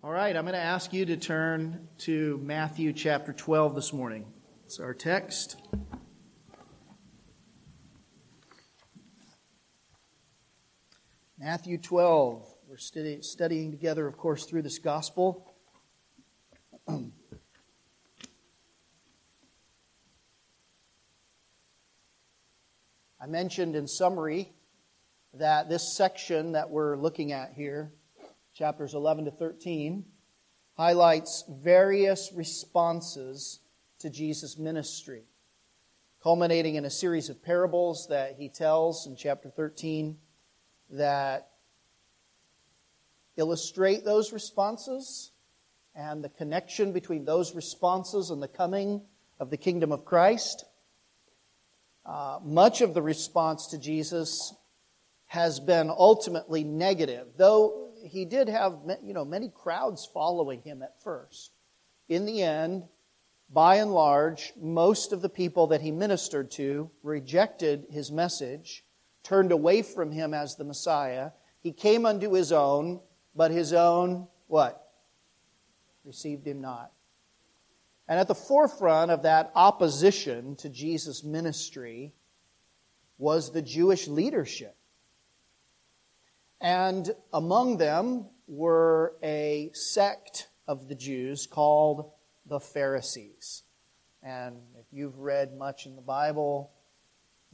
All right, I'm going to ask you to turn to Matthew chapter 12 this morning. It's our text. Matthew 12. We're study, studying together, of course, through this gospel. I mentioned in summary that this section that we're looking at here chapters 11 to 13, highlights various responses to Jesus' ministry, culminating in a series of parables that he tells in chapter 13 that illustrate those responses and the connection between those responses and the coming of the kingdom of Christ. Uh, much of the response to Jesus has been ultimately negative, though he did have you know many crowds following him at first. In the end, by and large, most of the people that he ministered to rejected his message, turned away from him as the Messiah. He came unto his own, but his own what? Received him not. And at the forefront of that opposition to Jesus' ministry was the Jewish leadership. And among them were a sect of the Jews called the Pharisees. And if you've read much in the Bible,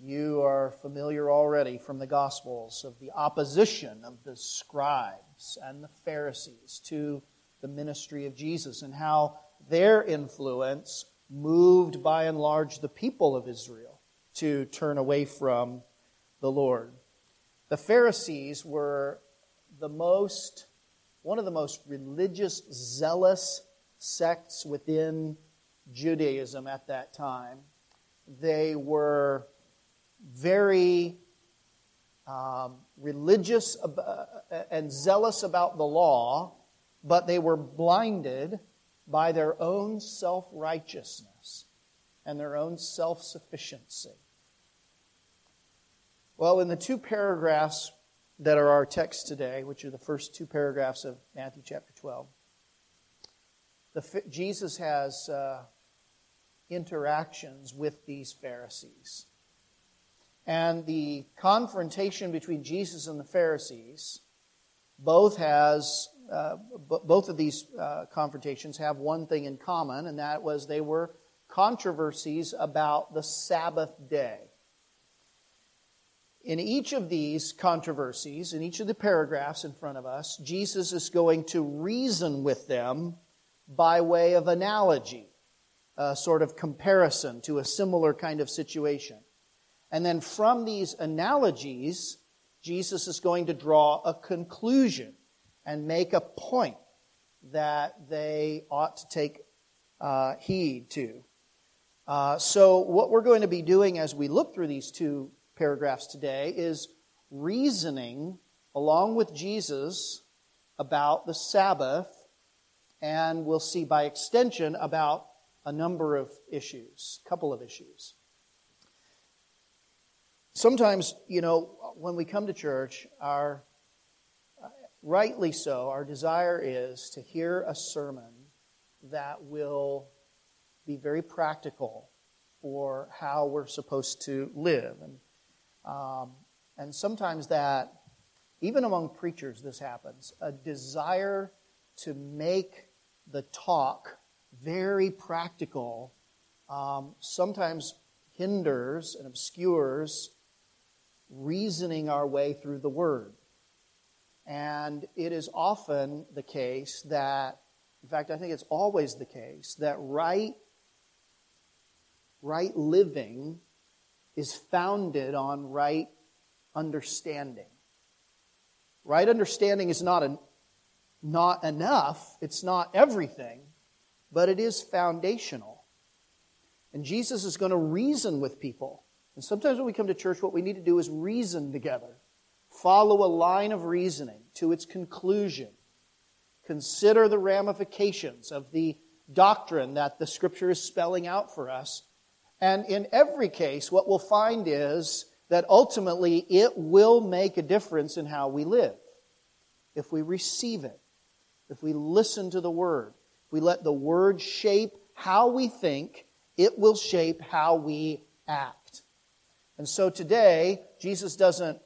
you are familiar already from the Gospels of the opposition of the scribes and the Pharisees to the ministry of Jesus and how their influence moved by and large the people of Israel to turn away from the Lord. The Pharisees were the most, one of the most religious, zealous sects within Judaism at that time. They were very um, religious and zealous about the law, but they were blinded by their own self righteousness and their own self sufficiency. Well, in the two paragraphs that are our text today, which are the first two paragraphs of Matthew chapter 12, the, Jesus has uh, interactions with these Pharisees. And the confrontation between Jesus and the Pharisees both has uh, both of these uh, confrontations have one thing in common, and that was they were controversies about the Sabbath day. In each of these controversies, in each of the paragraphs in front of us, Jesus is going to reason with them by way of analogy, a sort of comparison to a similar kind of situation. And then from these analogies, Jesus is going to draw a conclusion and make a point that they ought to take uh, heed to. Uh, so, what we're going to be doing as we look through these two paragraphs today is reasoning along with Jesus about the Sabbath, and we'll see by extension about a number of issues, a couple of issues. Sometimes, you know, when we come to church, our rightly so, our desire is to hear a sermon that will be very practical for how we're supposed to live. And um, and sometimes that, even among preachers, this happens a desire to make the talk very practical um, sometimes hinders and obscures reasoning our way through the Word. And it is often the case that, in fact, I think it's always the case, that right, right living is founded on right understanding. Right understanding is not, an, not enough, it's not everything, but it is foundational. And Jesus is going to reason with people. And sometimes when we come to church, what we need to do is reason together. Follow a line of reasoning to its conclusion. Consider the ramifications of the doctrine that the Scripture is spelling out for us and in every case, what we'll find is that ultimately it will make a difference in how we live if we receive it. if we listen to the Word, if we let the Word shape how we think, it will shape how we act. And so today, Jesus doesn't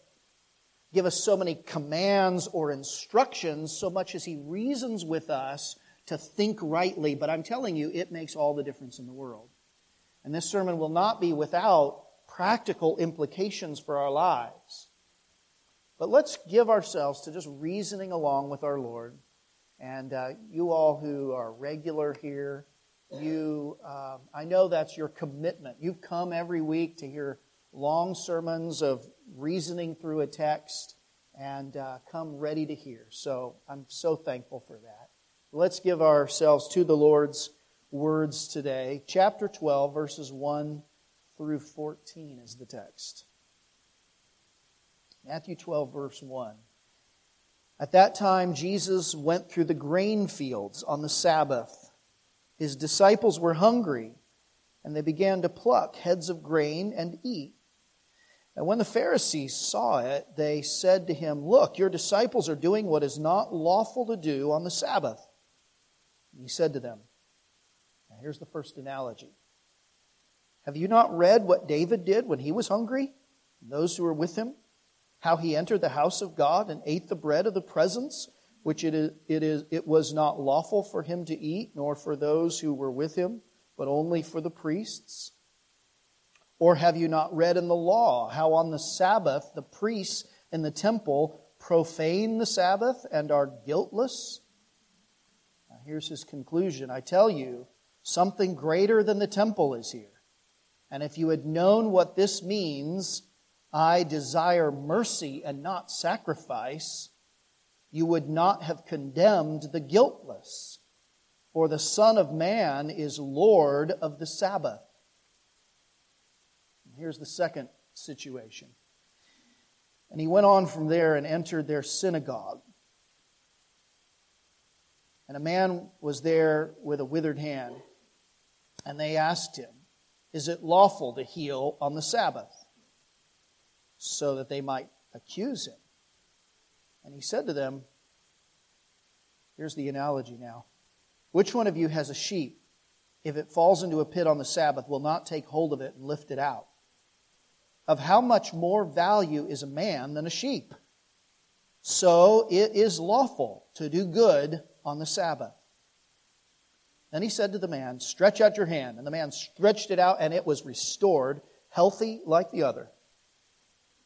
give us so many commands or instructions so much as he reasons with us to think rightly. But I'm telling you, it makes all the difference in the world. And this sermon will not be without practical implications for our lives. But let's give ourselves to just reasoning along with our Lord. And uh, you all who are regular here, you, uh, I know that's your commitment. You've come every week to hear long sermons of reasoning through a text and uh, come ready to hear. So I'm so thankful for that. Let's give ourselves to the Lord's words today. Chapter 12, verses 1 through 14 is the text. Matthew 12, verse 1. At that time, Jesus went through the grain fields on the Sabbath. His disciples were hungry, and they began to pluck heads of grain and eat. And when the Pharisees saw it, they said to him, Look, your disciples are doing what is not lawful to do on the Sabbath. And he said to them, here's the first analogy. Have you not read what David did when he was hungry? Those who were with him? How he entered the house of God and ate the bread of the presence, which it, is, it, is, it was not lawful for him to eat, nor for those who were with him, but only for the priests? Or have you not read in the law how on the Sabbath the priests in the temple profane the Sabbath and are guiltless? Now here's his conclusion. I tell you, something greater than the temple is here. And if you had known what this means, I desire mercy and not sacrifice, you would not have condemned the guiltless. For the Son of Man is Lord of the Sabbath. Here's the second situation. And he went on from there and entered their synagogue. And a man was there with a withered hand. And they asked him, Is it lawful to heal on the Sabbath? So that they might accuse him. And he said to them, Here's the analogy now. Which one of you has a sheep? If it falls into a pit on the Sabbath, will not take hold of it and lift it out? of how much more value is a man than a sheep. So it is lawful to do good on the Sabbath. Then he said to the man, Stretch out your hand. And the man stretched it out, and it was restored, healthy like the other.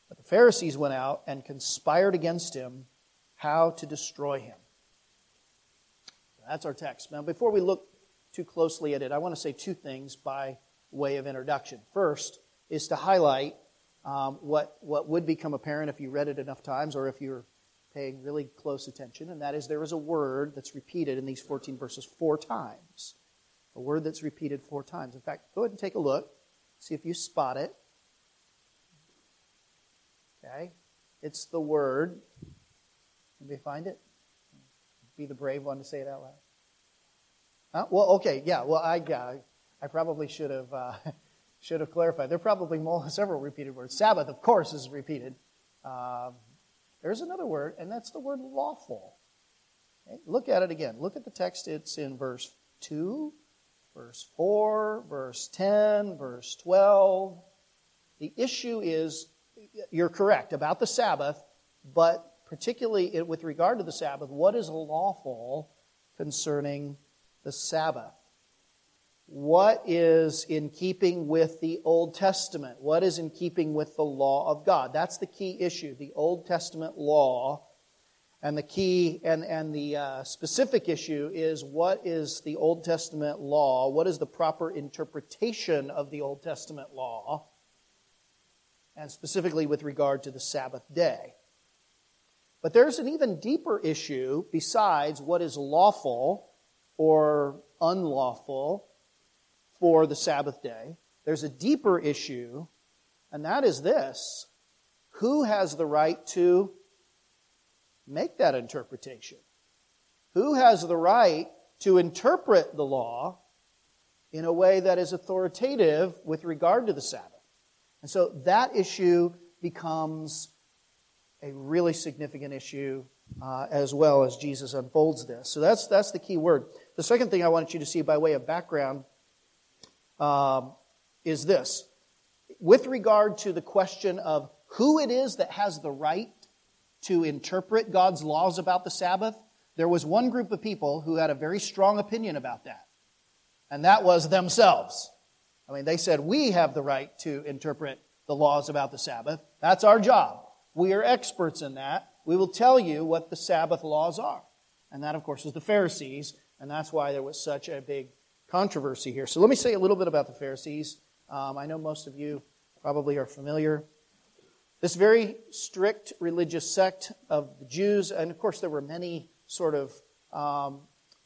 But the Pharisees went out and conspired against him how to destroy him. That's our text. Now, before we look too closely at it, I want to say two things by way of introduction. First is to highlight um, what, what would become apparent if you read it enough times or if you're paying really close attention, and that is there is a word that's repeated in these 14 verses four times. A word that's repeated four times. In fact, go ahead and take a look, see if you spot it. Okay? It's the word. Anybody find it? Be the brave one to say it out loud. Huh? Well, okay, yeah. Well, I, I probably should have uh, should have clarified. There are probably more, several repeated words. Sabbath, of course, is repeated. Um, there's another word, and that's the word lawful. Okay? Look at it again. Look at the text. It's in verse 2, verse 4, verse 10, verse 12. The issue is, you're correct about the Sabbath, but particularly with regard to the Sabbath, what is lawful concerning the Sabbath? What is in keeping with the Old Testament? What is in keeping with the law of God? That's the key issue, the Old Testament law. And the key and, and the uh, specific issue is what is the Old Testament law? What is the proper interpretation of the Old Testament law? And specifically with regard to the Sabbath day. But there's an even deeper issue besides what is lawful or unlawful for the Sabbath day. There's a deeper issue, and that is this who has the right to make that interpretation? Who has the right to interpret the law in a way that is authoritative with regard to the Sabbath? And so that issue becomes a really significant issue uh, as well as Jesus unfolds this. So that's, that's the key word. The second thing I want you to see by way of background um, is this. With regard to the question of who it is that has the right to interpret God's laws about the Sabbath, there was one group of people who had a very strong opinion about that, and that was themselves. I mean, they said, We have the right to interpret the laws about the Sabbath. That's our job. We are experts in that. We will tell you what the Sabbath laws are. And that, of course, is the Pharisees, and that's why there was such a big controversy here. So let me say a little bit about the Pharisees. Um, I know most of you probably are familiar. This very strict religious sect of the Jews, and of course, there were many sort of um,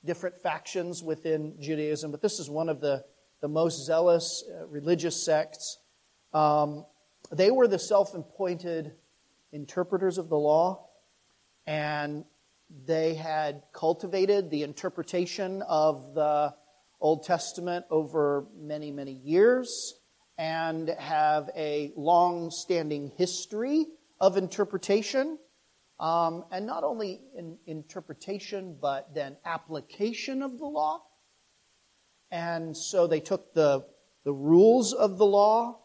different factions within Judaism, but this is one of the, the most zealous uh, religious sects. Um, they were the self appointed interpreters of the law, and they had cultivated the interpretation of the Old Testament over many, many years and have a long standing history of interpretation. Um, and not only in interpretation, but then application of the law. And so they took the, the rules of the law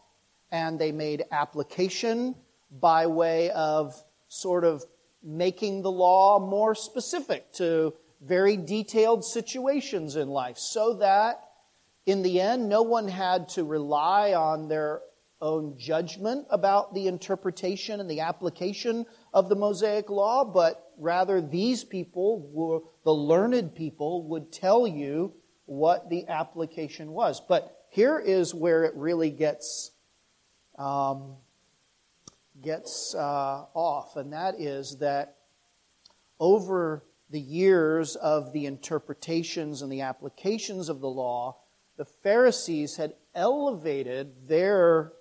and they made application by way of sort of making the law more specific to very detailed situations in life so that in the end no one had to rely on their own judgment about the interpretation and the application of the Mosaic law, but rather these people, were, the learned people, would tell you what the application was. But here is where it really gets um, gets uh, off, and that is that over the years of the interpretations and the applications of the law, the Pharisees had elevated their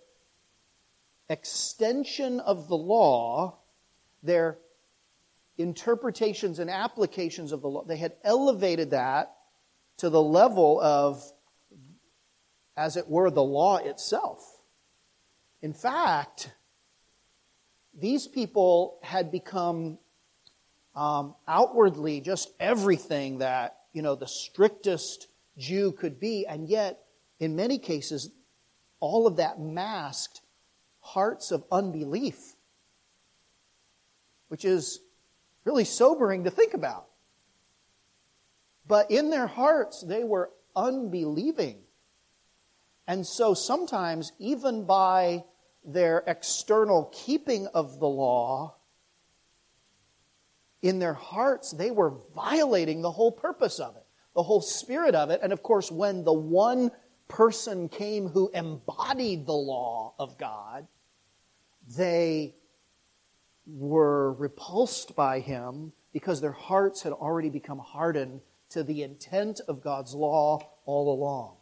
extension of the law, their interpretations and applications of the law, they had elevated that to the level of, as it were, the law itself. In fact, these people had become um, outwardly just everything that, you know, the strictest Jew could be, and yet, in many cases, all of that masked hearts of unbelief, which is really sobering to think about. But in their hearts, they were unbelieving. And so sometimes, even by their external keeping of the law, in their hearts, they were violating the whole purpose of it, the whole spirit of it. And of course, when the one person came who embodied the law of God, they were repulsed by him because their hearts had already become hardened to the intent of God's law all along.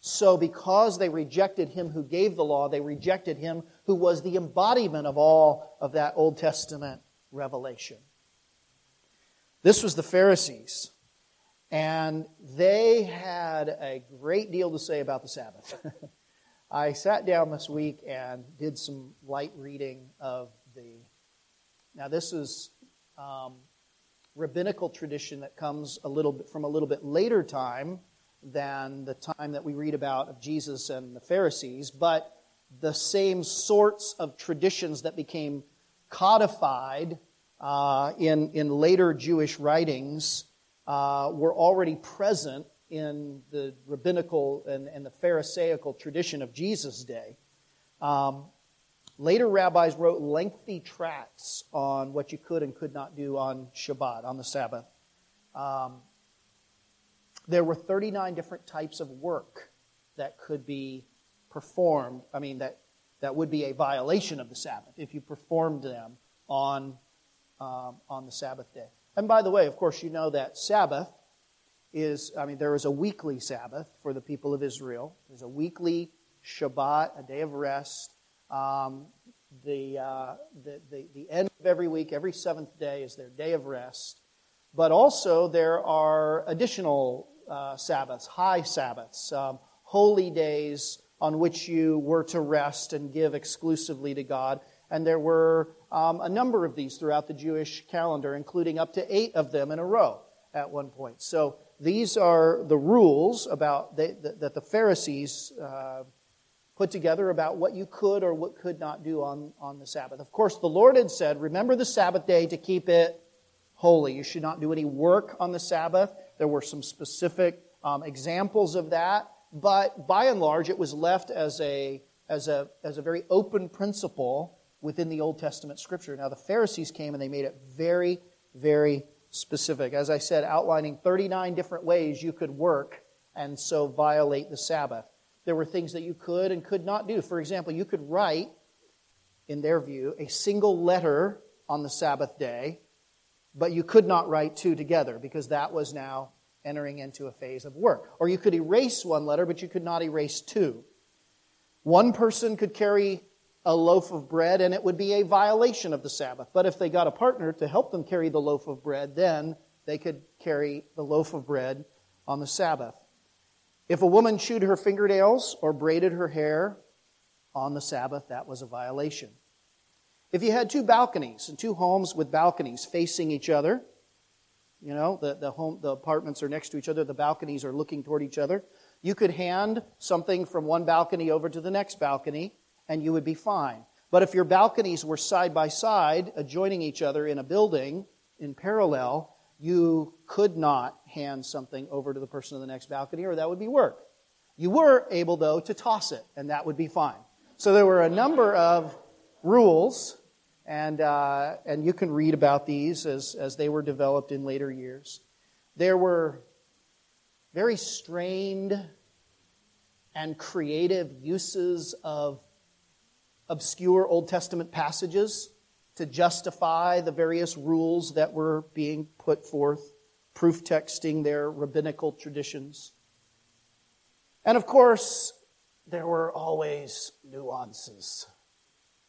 So, because they rejected him who gave the law, they rejected him who was the embodiment of all of that Old Testament revelation. This was the Pharisees. And they had a great deal to say about the Sabbath. I sat down this week and did some light reading of the. Now, this is um, rabbinical tradition that comes a little bit from a little bit later time than the time that we read about of Jesus and the Pharisees, but the same sorts of traditions that became codified uh, in, in later Jewish writings uh, were already present in the rabbinical and, and the Pharisaical tradition of Jesus' day. Um, later rabbis wrote lengthy tracts on what you could and could not do on Shabbat, on the Sabbath. Um, there were 39 different types of work that could be performed. I mean, that, that would be a violation of the Sabbath if you performed them on um, on the Sabbath day. And by the way, of course, you know that Sabbath is, I mean, there is a weekly Sabbath for the people of Israel. There's a weekly Shabbat, a day of rest. Um, the, uh, the, the, the end of every week, every seventh day, is their day of rest. But also, there are additional uh, Sabbaths, high Sabbaths, um, holy days on which you were to rest and give exclusively to God. And there were um, a number of these throughout the Jewish calendar, including up to eight of them in a row at one point. So these are the rules about they, that the Pharisees uh, put together about what you could or what could not do on, on the Sabbath. Of course, the Lord had said, Remember the Sabbath day to keep it holy. You should not do any work on the Sabbath. There were some specific um, examples of that, but by and large, it was left as a, as, a, as a very open principle within the Old Testament scripture. Now, the Pharisees came and they made it very, very specific. As I said, outlining 39 different ways you could work and so violate the Sabbath. There were things that you could and could not do. For example, you could write, in their view, a single letter on the Sabbath day, but you could not write two together because that was now entering into a phase of work. Or you could erase one letter, but you could not erase two. One person could carry a loaf of bread and it would be a violation of the Sabbath. But if they got a partner to help them carry the loaf of bread, then they could carry the loaf of bread on the Sabbath. If a woman chewed her fingernails or braided her hair on the Sabbath, that was a violation. If you had two balconies and two homes with balconies facing each other, you know, the, the, home, the apartments are next to each other, the balconies are looking toward each other, you could hand something from one balcony over to the next balcony and you would be fine. But if your balconies were side by side, adjoining each other in a building in parallel, you could not hand something over to the person in the next balcony, or that would be work. You were able, though, to toss it, and that would be fine. So there were a number of rules, and, uh, and you can read about these as, as they were developed in later years. There were very strained and creative uses of obscure Old Testament passages to justify the various rules that were being put forth, proof texting their rabbinical traditions. And of course, there were always nuances,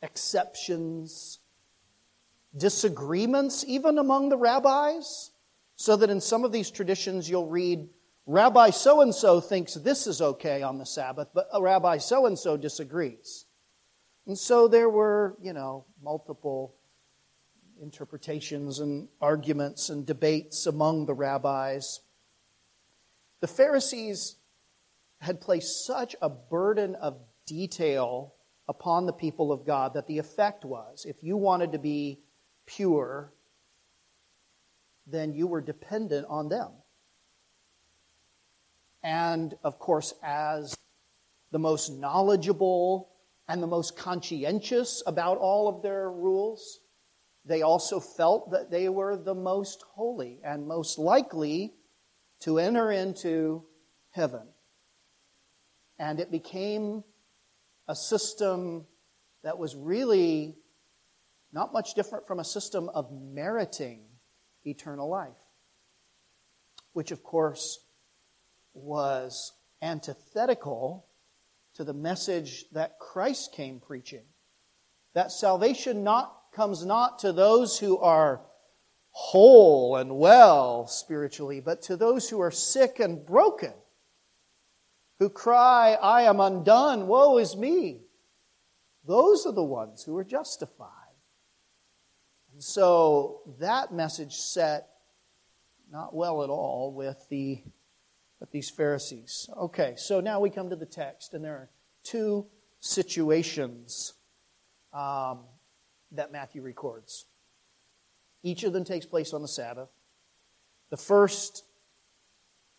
exceptions, disagreements, even among the rabbis, so that in some of these traditions you'll read, Rabbi so and so thinks this is okay on the Sabbath, but uh, Rabbi so and so disagrees. And so there were, you know, multiple interpretations and arguments and debates among the rabbis. The Pharisees had placed such a burden of detail upon the people of God that the effect was if you wanted to be pure, then you were dependent on them. And of course, as the most knowledgeable and the most conscientious about all of their rules. They also felt that they were the most holy and most likely to enter into heaven. And it became a system that was really not much different from a system of meriting eternal life, which, of course, was antithetical to the message that Christ came preaching. That salvation not, comes not to those who are whole and well spiritually, but to those who are sick and broken, who cry, I am undone, woe is me. Those are the ones who are justified. And so that message set not well at all with the but these Pharisees. Okay, so now we come to the text, and there are two situations um, that Matthew records. Each of them takes place on the Sabbath. The first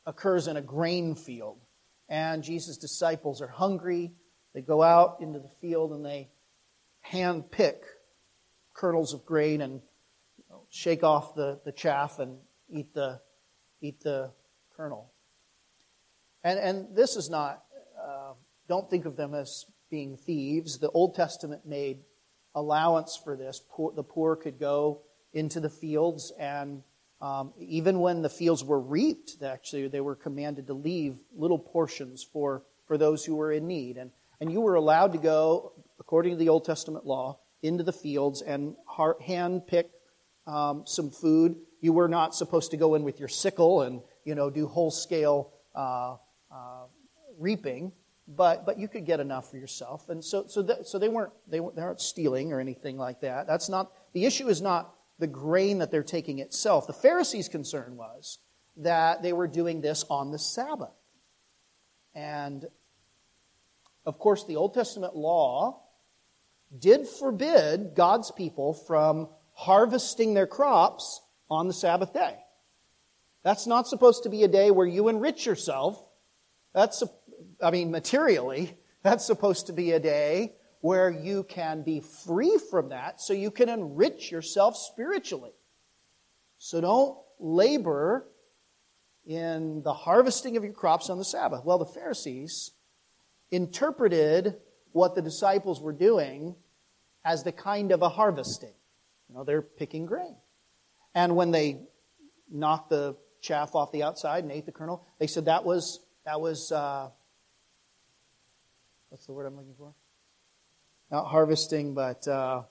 occurs in a grain field, and Jesus' disciples are hungry. They go out into the field and they hand pick kernels of grain and shake off the, the chaff and eat the, eat the kernel. And, and this is not, uh, don't think of them as being thieves. The Old Testament made allowance for this. Poor, the poor could go into the fields, and um, even when the fields were reaped, actually, they were commanded to leave little portions for, for those who were in need. And, and you were allowed to go, according to the Old Testament law, into the fields and hand pick um, some food. You were not supposed to go in with your sickle and you know do whole scale uh, uh, reaping. but but you could get enough for yourself. And so so that, so they weren't they weren't they aren't stealing or anything like that. That's not the issue. Is not the grain that they're taking itself. The Pharisees' concern was that they were doing this on the Sabbath, and of course the Old Testament law did forbid God's people from harvesting their crops on the Sabbath day. That's not supposed to be a day where you enrich yourself. That's, I mean, materially, that's supposed to be a day where you can be free from that so you can enrich yourself spiritually. So don't labor in the harvesting of your crops on the Sabbath. Well, the Pharisees interpreted what the disciples were doing as the kind of a harvesting. You know, they're picking grain. And when they knocked the chaff off the outside and ate the kernel, they said that was, that was, uh, what's the word I'm looking for? Not harvesting, but uh,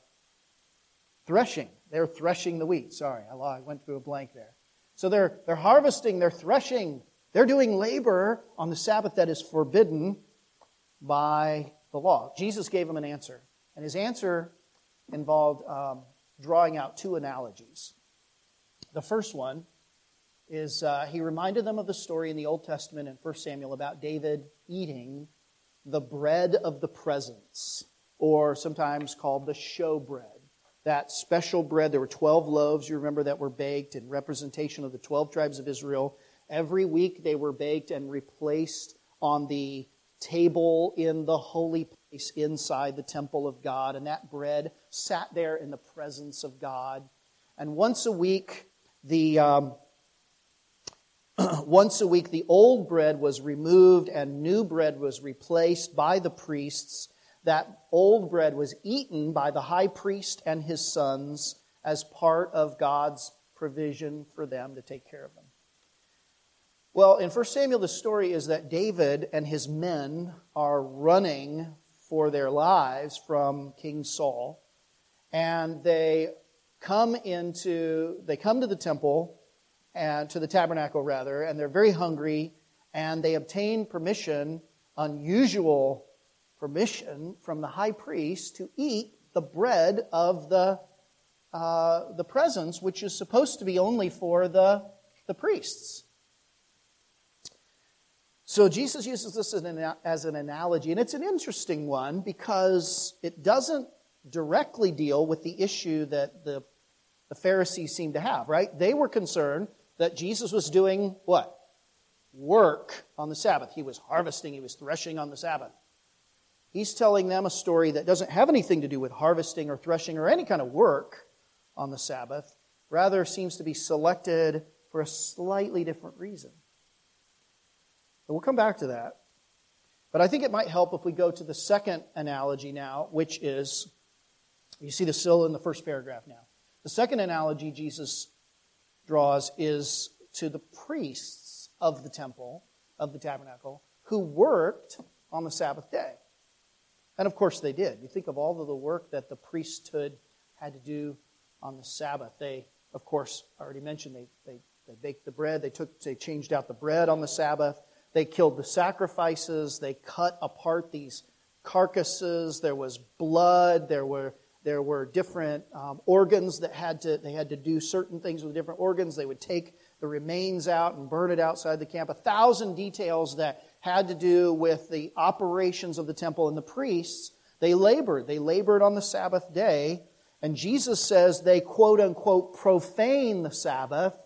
threshing. They're threshing the wheat. Sorry, I went through a blank there. So they're, they're harvesting, they're threshing, they're doing labor on the Sabbath that is forbidden by the law. Jesus gave them an answer, and his answer involved um, drawing out two analogies. The first one is uh, he reminded them of the story in the Old Testament in 1 Samuel about David eating the bread of the presence, or sometimes called the show bread. That special bread, there were 12 loaves, you remember, that were baked in representation of the 12 tribes of Israel. Every week they were baked and replaced on the table in the holy place inside the temple of God, and that bread sat there in the presence of God. And once a week, the um, once a week, the old bread was removed and new bread was replaced by the priests. That old bread was eaten by the high priest and his sons as part of God's provision for them to take care of them. Well, in 1 Samuel, the story is that David and his men are running for their lives from King Saul, and they come into they come to the temple and to the tabernacle rather, and they're very hungry, and they obtain permission, unusual permission from the high priest to eat the bread of the uh, the presence, which is supposed to be only for the the priests. So Jesus uses this as an, as an analogy, and it's an interesting one because it doesn't directly deal with the issue that the, the Pharisees seem to have, right? They were concerned that Jesus was doing what? Work on the Sabbath. He was harvesting, he was threshing on the Sabbath. He's telling them a story that doesn't have anything to do with harvesting or threshing or any kind of work on the Sabbath, rather seems to be selected for a slightly different reason. But we'll come back to that. But I think it might help if we go to the second analogy now, which is you see the still in the first paragraph now. The second analogy Jesus draws is to the priests of the temple, of the tabernacle, who worked on the Sabbath day. And of course they did. You think of all of the work that the priesthood had to do on the Sabbath. They, of course, I already mentioned they, they, they baked the bread, they took they changed out the bread on the Sabbath. They killed the sacrifices. They cut apart these carcasses. There was blood. There were there were different um, organs that had to they had to do certain things with different organs. They would take the remains out and burn it outside the camp. A thousand details that had to do with the operations of the temple and the priests. They labored. They labored on the Sabbath day. And Jesus says they quote unquote profane the Sabbath.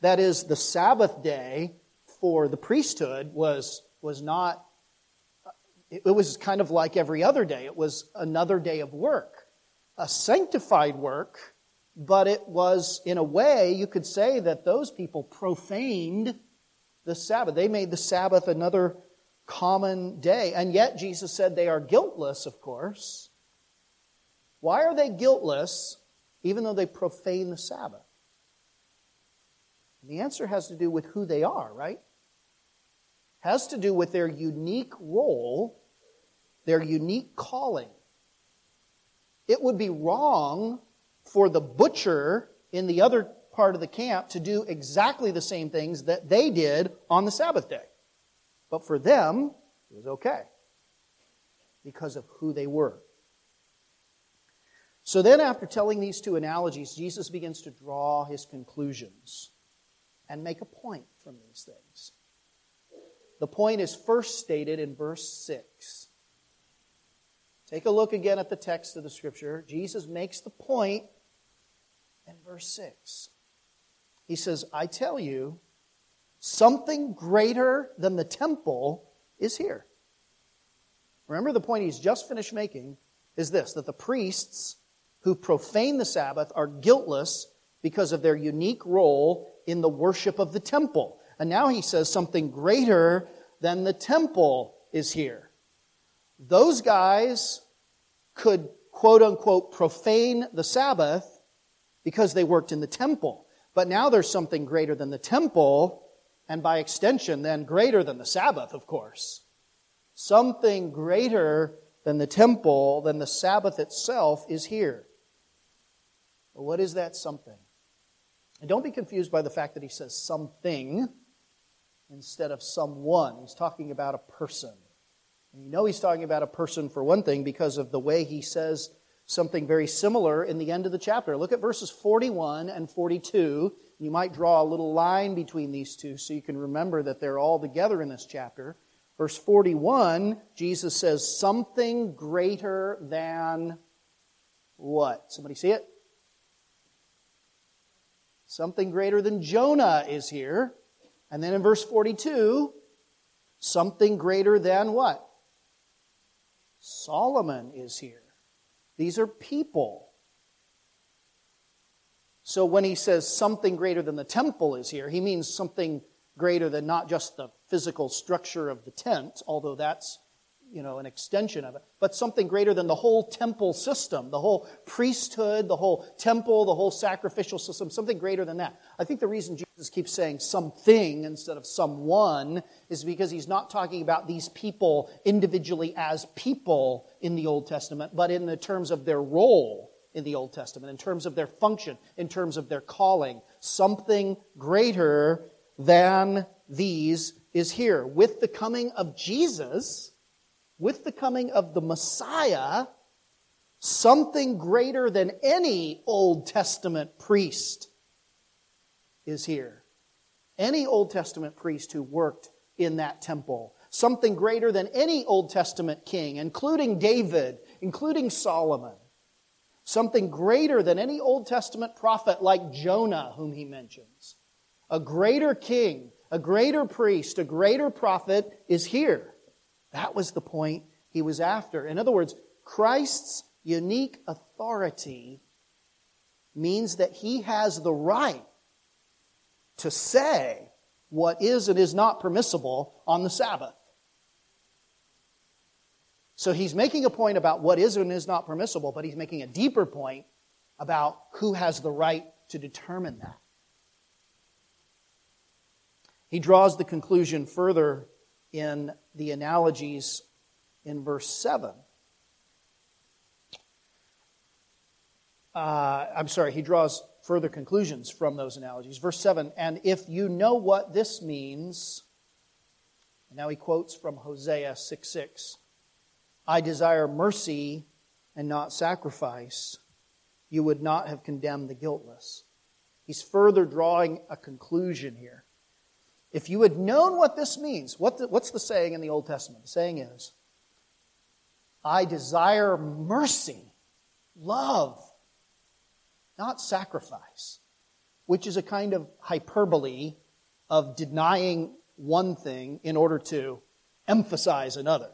That is the Sabbath day for the priesthood was, was not, it was kind of like every other day. It was another day of work, a sanctified work, but it was, in a way, you could say that those people profaned the Sabbath. They made the Sabbath another common day. And yet, Jesus said they are guiltless, of course. Why are they guiltless, even though they profane the Sabbath? And the answer has to do with who they are, right? has to do with their unique role, their unique calling. It would be wrong for the butcher in the other part of the camp to do exactly the same things that they did on the Sabbath day. But for them, it was okay. because of who they were. So then, after telling these two analogies, Jesus begins to draw his conclusions and make a point from these things. The point is first stated in verse 6. Take a look again at the text of the scripture. Jesus makes the point in verse 6. He says, I tell you, something greater than the temple is here. Remember, the point he's just finished making is this that the priests who profane the Sabbath are guiltless because of their unique role in the worship of the temple. And now he says something greater than the temple is here. Those guys could, quote unquote, profane the Sabbath because they worked in the temple. But now there's something greater than the temple, and by extension, then greater than the Sabbath, of course. Something greater than the temple, than the Sabbath itself, is here. what is that something? And don't be confused by the fact that he says something instead of someone. He's talking about a person. And you know he's talking about a person for one thing because of the way he says something very similar in the end of the chapter. Look at verses 41 and 42. You might draw a little line between these two so you can remember that they're all together in this chapter. Verse 41, Jesus says, something greater than what? Somebody see it? Something greater than Jonah is here. And then in verse 42, something greater than what? Solomon is here. These are people. So when he says something greater than the temple is here, he means something greater than not just the physical structure of the tent, although that's you know, an extension of it, but something greater than the whole temple system, the whole priesthood, the whole temple, the whole sacrificial system, something greater than that. I think the reason Jesus keeps saying something instead of someone is because he's not talking about these people individually as people in the Old Testament, but in the terms of their role in the Old Testament, in terms of their function, in terms of their calling. Something greater than these is here. With the coming of Jesus, with the coming of the Messiah, something greater than any Old Testament priest is here. Any Old Testament priest who worked in that temple. Something greater than any Old Testament king, including David, including Solomon. Something greater than any Old Testament prophet like Jonah, whom he mentions. A greater king, a greater priest, a greater prophet is here. That was the point he was after. In other words, Christ's unique authority means that he has the right to say what is and is not permissible on the Sabbath. So he's making a point about what is and is not permissible, but he's making a deeper point about who has the right to determine that. He draws the conclusion further in the analogies in verse 7. Uh, I'm sorry, he draws further conclusions from those analogies. Verse 7 And if you know what this means, now he quotes from Hosea 6 6 I desire mercy and not sacrifice, you would not have condemned the guiltless. He's further drawing a conclusion here. If you had known what this means, what the, what's the saying in the Old Testament? The saying is, I desire mercy, love, not sacrifice, which is a kind of hyperbole of denying one thing in order to emphasize another.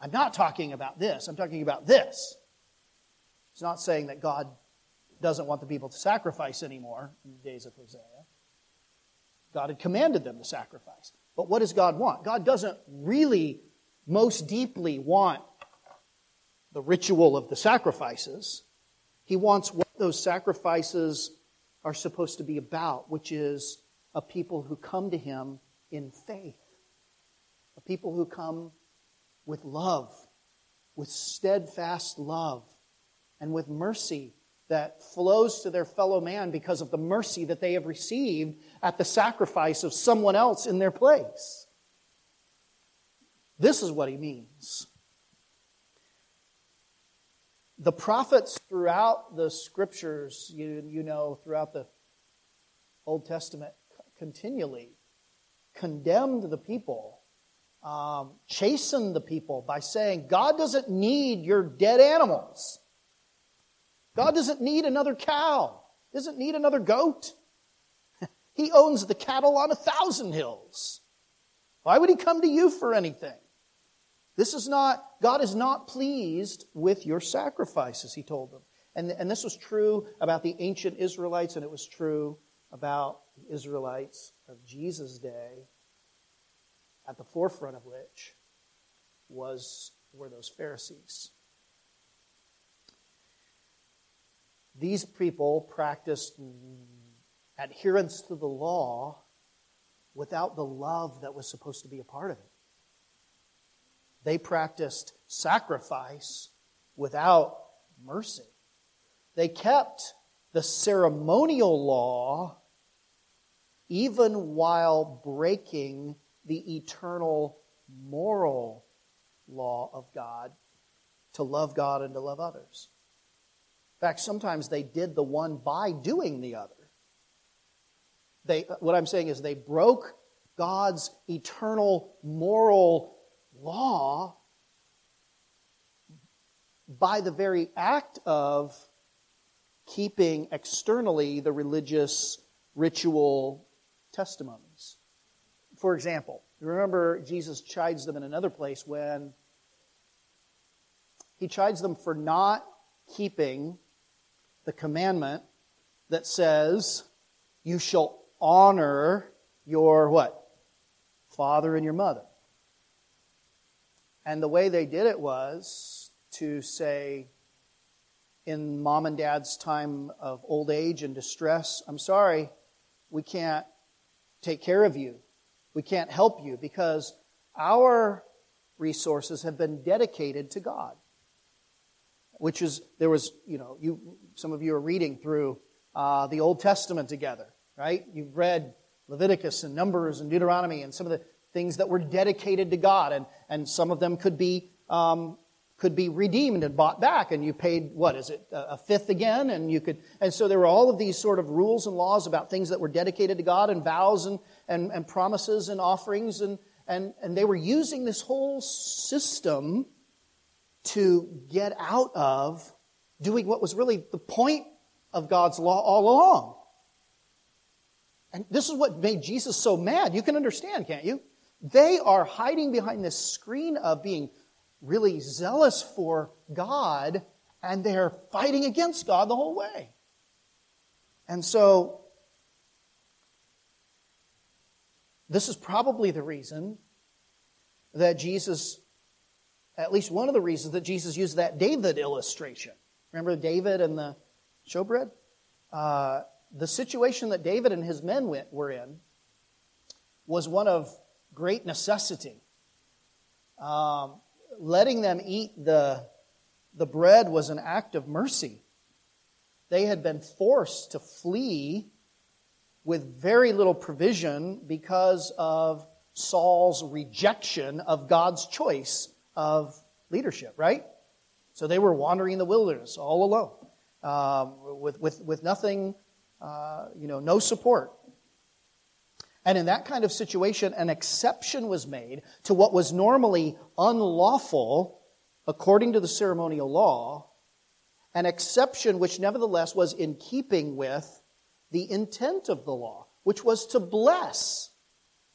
I'm not talking about this, I'm talking about this. It's not saying that God doesn't want the people to sacrifice anymore in the days of Hosea. God had commanded them to sacrifice. But what does God want? God doesn't really most deeply want the ritual of the sacrifices. He wants what those sacrifices are supposed to be about, which is a people who come to Him in faith, a people who come with love, with steadfast love, and with mercy that flows to their fellow man because of the mercy that they have received at the sacrifice of someone else in their place. This is what he means. the prophets throughout the scriptures, you, you know, throughout the Old Testament, continually condemned the people, um, chastened the people by saying, God doesn't need your dead animals. God doesn't need another cow, doesn't need another goat. he owns the cattle on a thousand hills. Why would he come to you for anything? This is not, God is not pleased with your sacrifices, he told them. And, and this was true about the ancient Israelites, and it was true about the Israelites of Jesus' day, at the forefront of which was, were those Pharisees. These people practiced adherence to the law without the love that was supposed to be a part of it. They practiced sacrifice without mercy. They kept the ceremonial law even while breaking the eternal moral law of God to love God and to love others. Fact, sometimes they did the one by doing the other. They, what I'm saying is they broke God's eternal moral law by the very act of keeping externally the religious ritual testimonies. For example, remember Jesus chides them in another place when he chides them for not keeping the commandment that says, You shall honor your what? Father and your mother. And the way they did it was to say, in mom and dad's time of old age and distress, I'm sorry, we can't take care of you. We can't help you because our resources have been dedicated to God. Which is, there was, you know, you, some of you are reading through uh, the Old Testament together, right? You've read Leviticus and Numbers and Deuteronomy and some of the things that were dedicated to God, and, and some of them could be um, could be redeemed and bought back, and you paid what is it a fifth again, and you could, and so there were all of these sort of rules and laws about things that were dedicated to God, and vows and and, and promises and offerings, and and and they were using this whole system to get out of doing what was really the point of God's law all along. And this is what made Jesus so mad. You can understand, can't you? They are hiding behind this screen of being really zealous for God, and they're fighting against God the whole way. And so, this is probably the reason that Jesus, at least one of the reasons that Jesus used that David illustration. Remember David and the showbread? Uh, the situation that David and his men went, were in was one of great necessity. Um, letting them eat the, the bread was an act of mercy. They had been forced to flee with very little provision because of Saul's rejection of God's choice of leadership, right? So they were wandering in the wilderness all alone um, with, with, with nothing, uh, you know, no support. And in that kind of situation, an exception was made to what was normally unlawful according to the ceremonial law, an exception which nevertheless was in keeping with the intent of the law, which was to bless,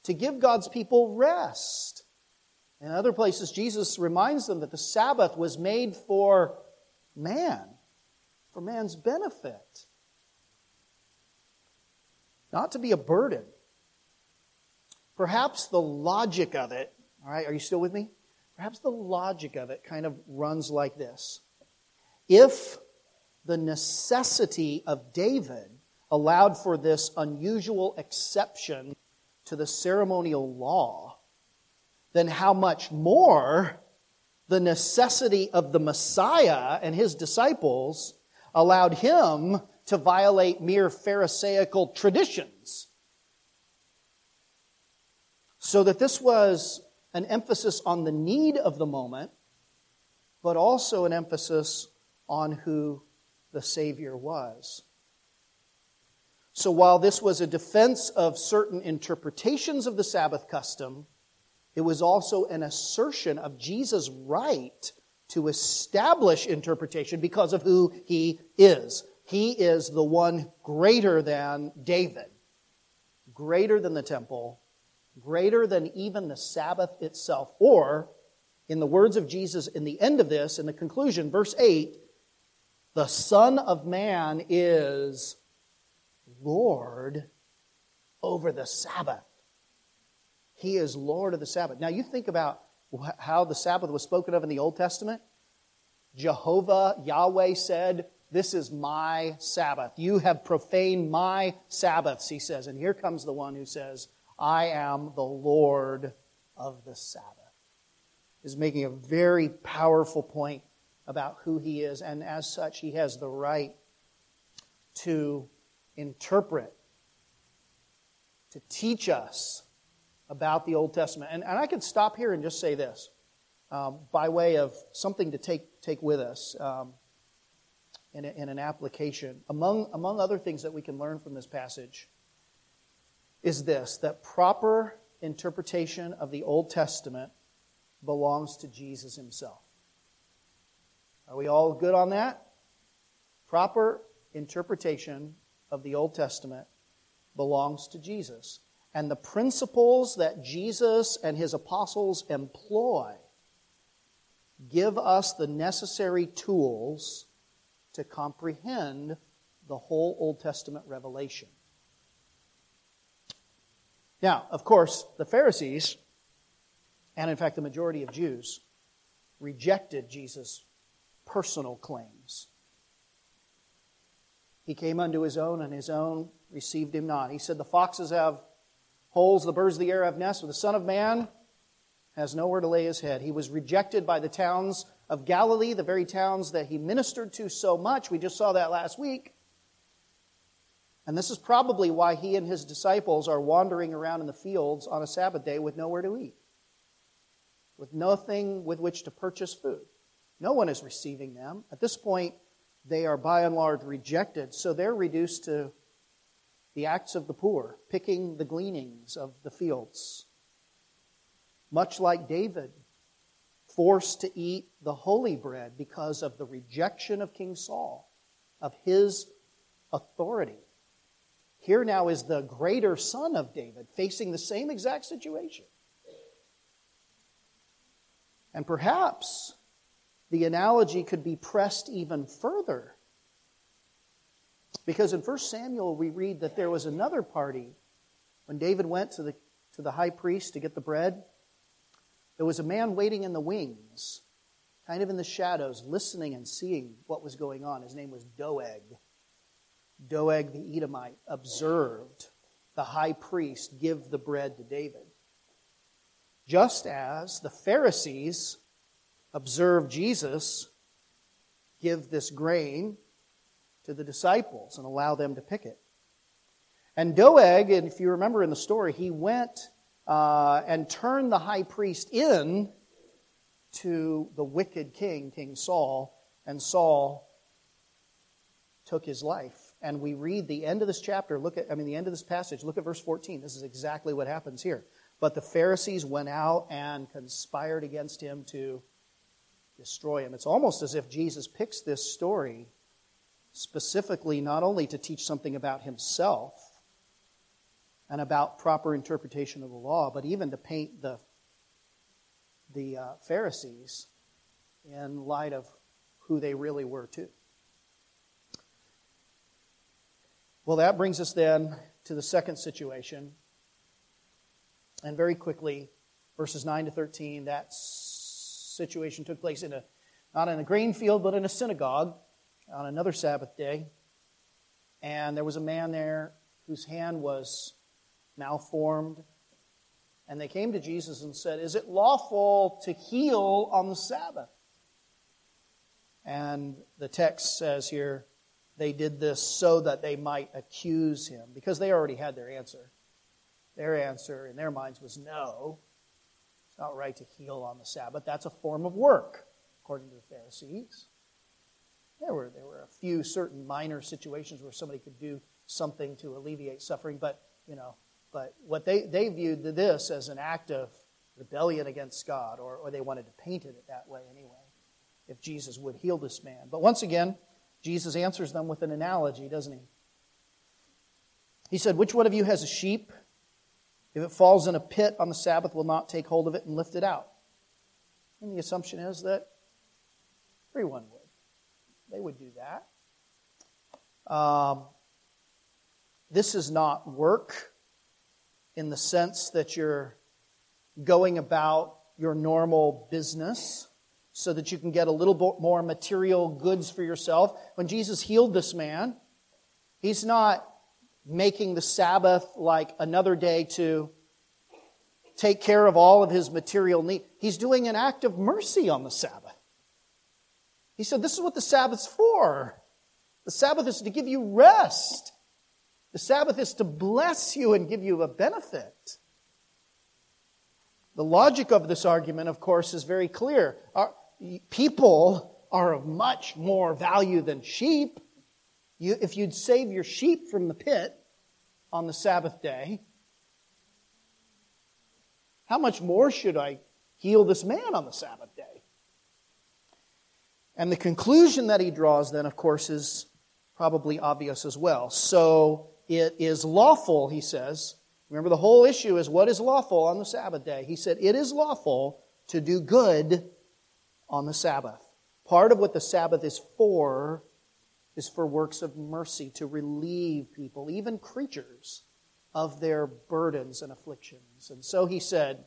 to give God's people rest. In other places, Jesus reminds them that the Sabbath was made for man, for man's benefit, not to be a burden. Perhaps the logic of it, all right, are you still with me? Perhaps the logic of it kind of runs like this. If the necessity of David allowed for this unusual exception to the ceremonial law, then how much more the necessity of the Messiah and his disciples allowed him to violate mere Pharisaical traditions so that this was an emphasis on the need of the moment, but also an emphasis on who the Savior was. So while this was a defense of certain interpretations of the Sabbath custom, it was also an assertion of Jesus' right to establish interpretation because of who he is. He is the one greater than David, greater than the temple, greater than even the Sabbath itself. Or, in the words of Jesus in the end of this, in the conclusion, verse 8, the Son of Man is Lord over the Sabbath. He is Lord of the Sabbath. Now, you think about how the Sabbath was spoken of in the Old Testament. Jehovah, Yahweh said, This is my Sabbath. You have profaned my Sabbaths, he says. And here comes the one who says, I am the Lord of the Sabbath. Is making a very powerful point about who he is, and as such, he has the right to interpret, to teach us about the Old Testament. And, and I could stop here and just say this um, by way of something to take, take with us um, in, a, in an application. Among, among other things that we can learn from this passage is this that proper interpretation of the Old Testament belongs to Jesus himself. Are we all good on that? Proper interpretation of the Old Testament belongs to Jesus and the principles that Jesus and his apostles employ give us the necessary tools to comprehend the whole Old Testament revelation. Now, of course, the Pharisees, and in fact the majority of Jews, rejected Jesus' personal claims. He came unto his own, and his own received him not. He said, The foxes have holes, the birds of the air have nests, but the Son of Man has nowhere to lay his head. He was rejected by the towns of Galilee, the very towns that he ministered to so much. We just saw that last week. And this is probably why he and his disciples are wandering around in the fields on a Sabbath day with nowhere to eat, with nothing with which to purchase food. No one is receiving them. At this point, they are by and large rejected, so they're reduced to the acts of the poor, picking the gleanings of the fields. Much like David, forced to eat the holy bread because of the rejection of King Saul, of his authority. Here now is the greater son of David facing the same exact situation. And perhaps the analogy could be pressed even further because in 1 Samuel, we read that there was another party when David went to the, to the high priest to get the bread. There was a man waiting in the wings, kind of in the shadows, listening and seeing what was going on. His name was Doeg. Doeg the Edomite observed the high priest give the bread to David. Just as the Pharisees observed Jesus give this grain to the disciples and allow them to pick it. And Doeg, and if you remember in the story, he went uh, and turned the high priest in to the wicked king, King Saul, and Saul took his life. And we read the end of this chapter, look at, I mean, the end of this passage, look at verse 14. This is exactly what happens here. But the Pharisees went out and conspired against him to destroy him. It's almost as if Jesus picks this story specifically not only to teach something about himself and about proper interpretation of the law, but even to paint the, the uh, Pharisees in light of who they really were, too. Well, that brings us then to the second situation. And very quickly, verses 9 to 13, that situation took place in a, not in a grain field, but in a synagogue on another Sabbath day, and there was a man there whose hand was malformed. And they came to Jesus and said, Is it lawful to heal on the Sabbath? And the text says here, they did this so that they might accuse him, because they already had their answer. Their answer in their minds was no, it's not right to heal on the Sabbath. That's a form of work, according to the Pharisees. There were, there were a few certain minor situations where somebody could do something to alleviate suffering, but, you know, but what they, they viewed this as an act of rebellion against God, or, or they wanted to paint it that way anyway, if Jesus would heal this man. But once again, Jesus answers them with an analogy, doesn't he? He said, Which one of you has a sheep? If it falls in a pit on the Sabbath, will not take hold of it and lift it out? And the assumption is that everyone would. They would do that. Um, this is not work in the sense that you're going about your normal business so that you can get a little bit more material goods for yourself. When Jesus healed this man, he's not making the Sabbath like another day to take care of all of his material needs. He's doing an act of mercy on the Sabbath. He said, This is what the Sabbath's for. The Sabbath is to give you rest. The Sabbath is to bless you and give you a benefit. The logic of this argument, of course, is very clear. Our, people are of much more value than sheep. You, if you'd save your sheep from the pit on the Sabbath day, how much more should I heal this man on the Sabbath day? And the conclusion that he draws, then, of course, is probably obvious as well. So it is lawful, he says. Remember, the whole issue is what is lawful on the Sabbath day. He said, It is lawful to do good on the Sabbath. Part of what the Sabbath is for is for works of mercy, to relieve people, even creatures, of their burdens and afflictions. And so he said,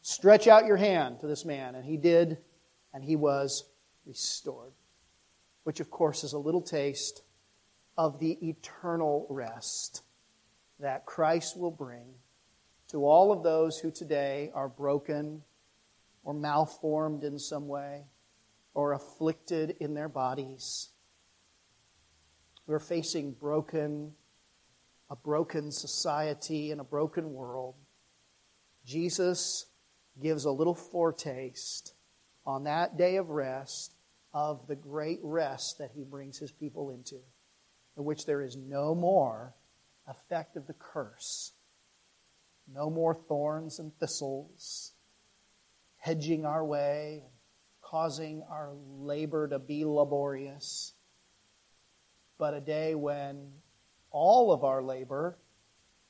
Stretch out your hand to this man. And he did, and he was restored, which of course is a little taste of the eternal rest that Christ will bring to all of those who today are broken or malformed in some way or afflicted in their bodies. We're facing broken a broken society and a broken world. Jesus gives a little foretaste on that day of rest of the great rest that he brings his people into, in which there is no more effect of the curse, no more thorns and thistles hedging our way, causing our labor to be laborious, but a day when all of our labor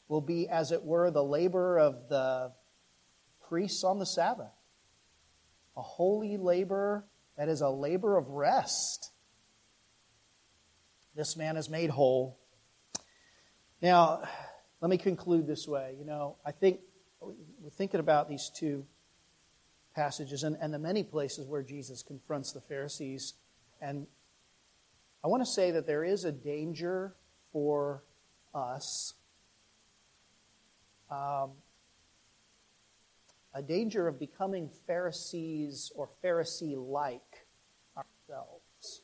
will be, as it were, the labor of the priests on the Sabbath. A holy labor that is a labor of rest. This man is made whole. Now, let me conclude this way. You know, I think we're thinking about these two passages and, and the many places where Jesus confronts the Pharisees. And I want to say that there is a danger for us um, a danger of becoming Pharisees or Pharisee like ourselves.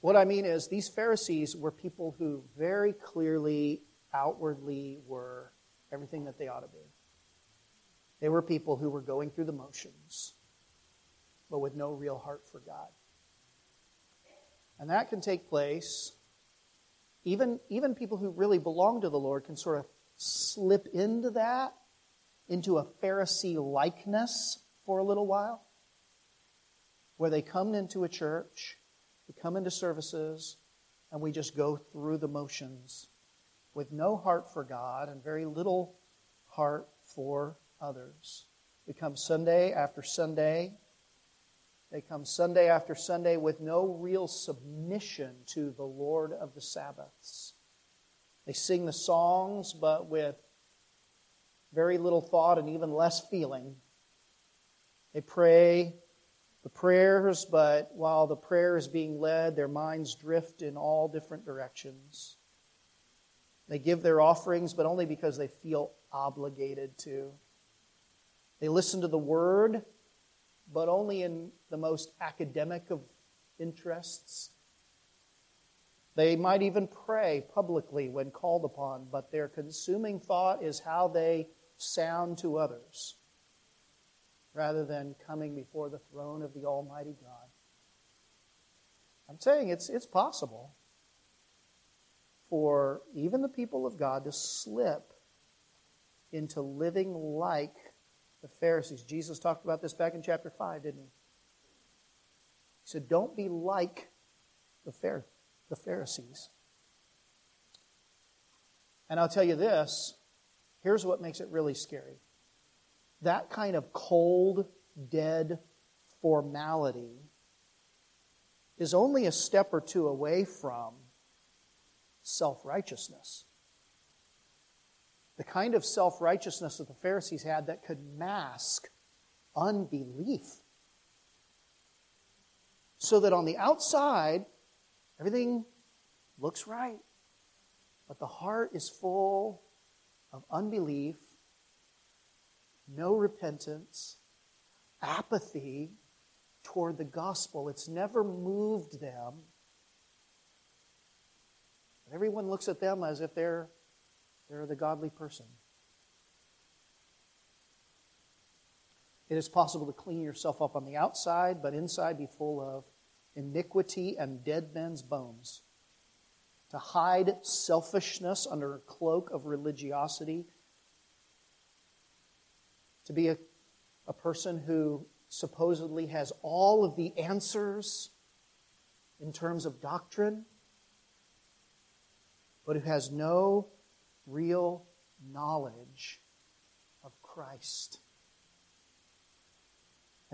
What I mean is, these Pharisees were people who very clearly, outwardly, were everything that they ought to be. They were people who were going through the motions, but with no real heart for God. And that can take place. Even, even people who really belong to the Lord can sort of slip into that, into a Pharisee likeness for a little while, where they come into a church, we come into services, and we just go through the motions with no heart for God and very little heart for others. We come Sunday after Sunday. They come Sunday after Sunday with no real submission to the Lord of the Sabbaths. They sing the songs, but with very little thought and even less feeling. They pray the prayers, but while the prayer is being led, their minds drift in all different directions. They give their offerings, but only because they feel obligated to. They listen to the word, but only in the most academic of interests. They might even pray publicly when called upon, but their consuming thought is how they sound to others rather than coming before the throne of the Almighty God. I'm saying it's, it's possible for even the people of God to slip into living like the Pharisees. Jesus talked about this back in chapter 5, didn't he? He said, Don't be like the, the Pharisees. And I'll tell you this here's what makes it really scary. That kind of cold, dead formality is only a step or two away from self righteousness. The kind of self righteousness that the Pharisees had that could mask unbelief. So that on the outside, everything looks right, but the heart is full of unbelief, no repentance, apathy toward the gospel. It's never moved them Everyone looks at them as if they're, they're the godly person. It is possible to clean yourself up on the outside, but inside be full of iniquity and dead men's bones. To hide selfishness under a cloak of religiosity. To be a, a person who supposedly has all of the answers in terms of doctrine but who has no real knowledge of Christ.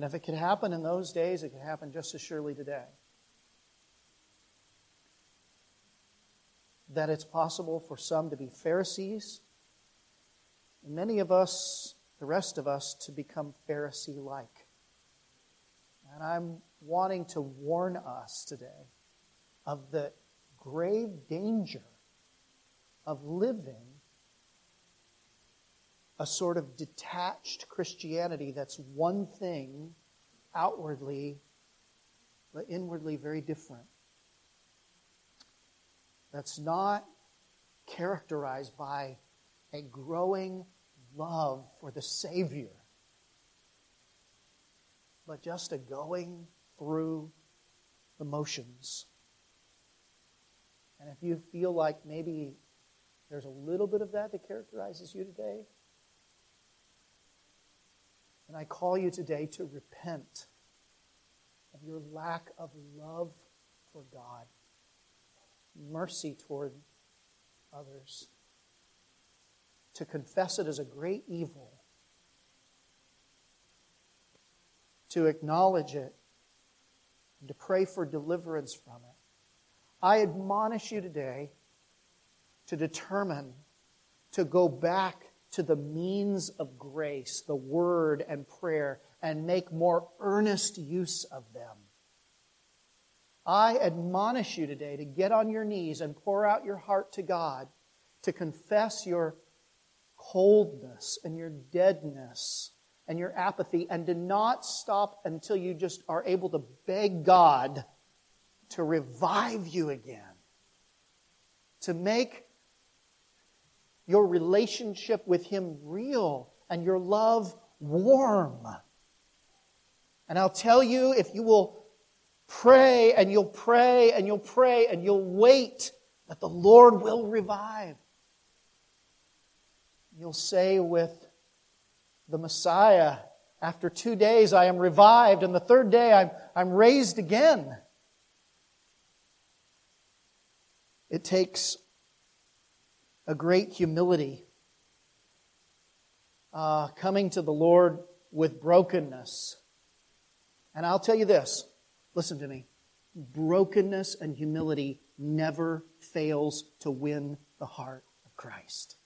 And if it could happen in those days, it could happen just as surely today. That it's possible for some to be Pharisees, and many of us, the rest of us, to become Pharisee like. And I'm wanting to warn us today of the grave danger of living a sort of detached Christianity that's one thing outwardly, but inwardly very different. That's not characterized by a growing love for the Savior, but just a going through the motions. And if you feel like maybe there's a little bit of that that characterizes you today. And I call you today to repent of your lack of love for God, mercy toward others, to confess it as a great evil, to acknowledge it, and to pray for deliverance from it. I admonish you today to determine to go back to the means of grace, the word and prayer, and make more earnest use of them. I admonish you today to get on your knees and pour out your heart to God, to confess your coldness and your deadness and your apathy, and to not stop until you just are able to beg God to revive you again, to make your relationship with Him real and your love warm. And I'll tell you, if you will pray and you'll pray and you'll pray and you'll wait, that the Lord will revive. You'll say with the Messiah, after two days I am revived, and the third day I'm, I'm raised again. It takes a great humility, uh, coming to the Lord with brokenness. And I'll tell you this listen to me brokenness and humility never fails to win the heart of Christ.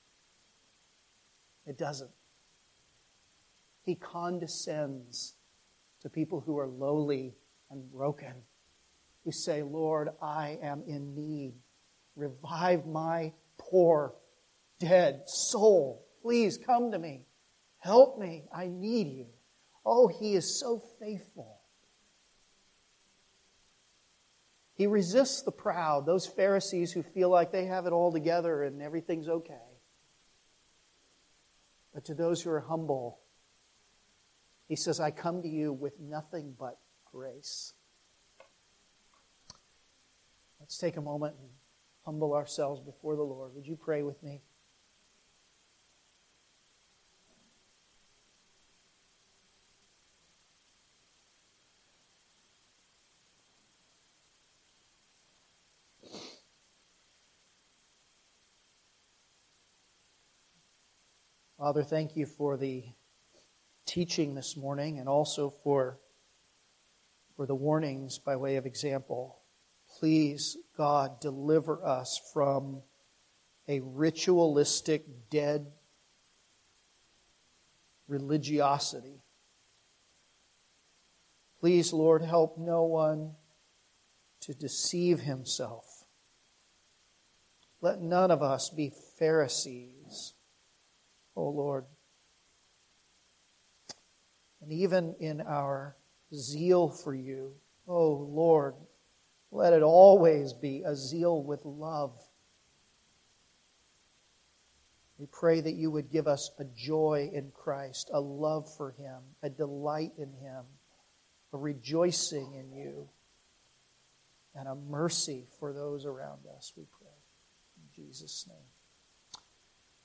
It doesn't. He condescends to people who are lowly and broken, who say, Lord, I am in need. Revive my poor, dead soul. Please come to me. Help me. I need you. Oh, he is so faithful. He resists the proud, those Pharisees who feel like they have it all together and everything's okay. But to those who are humble, he says, I come to you with nothing but grace. Let's take a moment humble ourselves before the Lord. Would you pray with me? Father, thank you for the teaching this morning and also for, for the warnings by way of example. Please, God, deliver us from a ritualistic, dead religiosity. Please, Lord, help no one to deceive himself. Let none of us be Pharisees O Lord. And even in our zeal for you, O Lord, let it always be a zeal with love. We pray that you would give us a joy in Christ, a love for him, a delight in him, a rejoicing in you, and a mercy for those around us, we pray. In Jesus' name.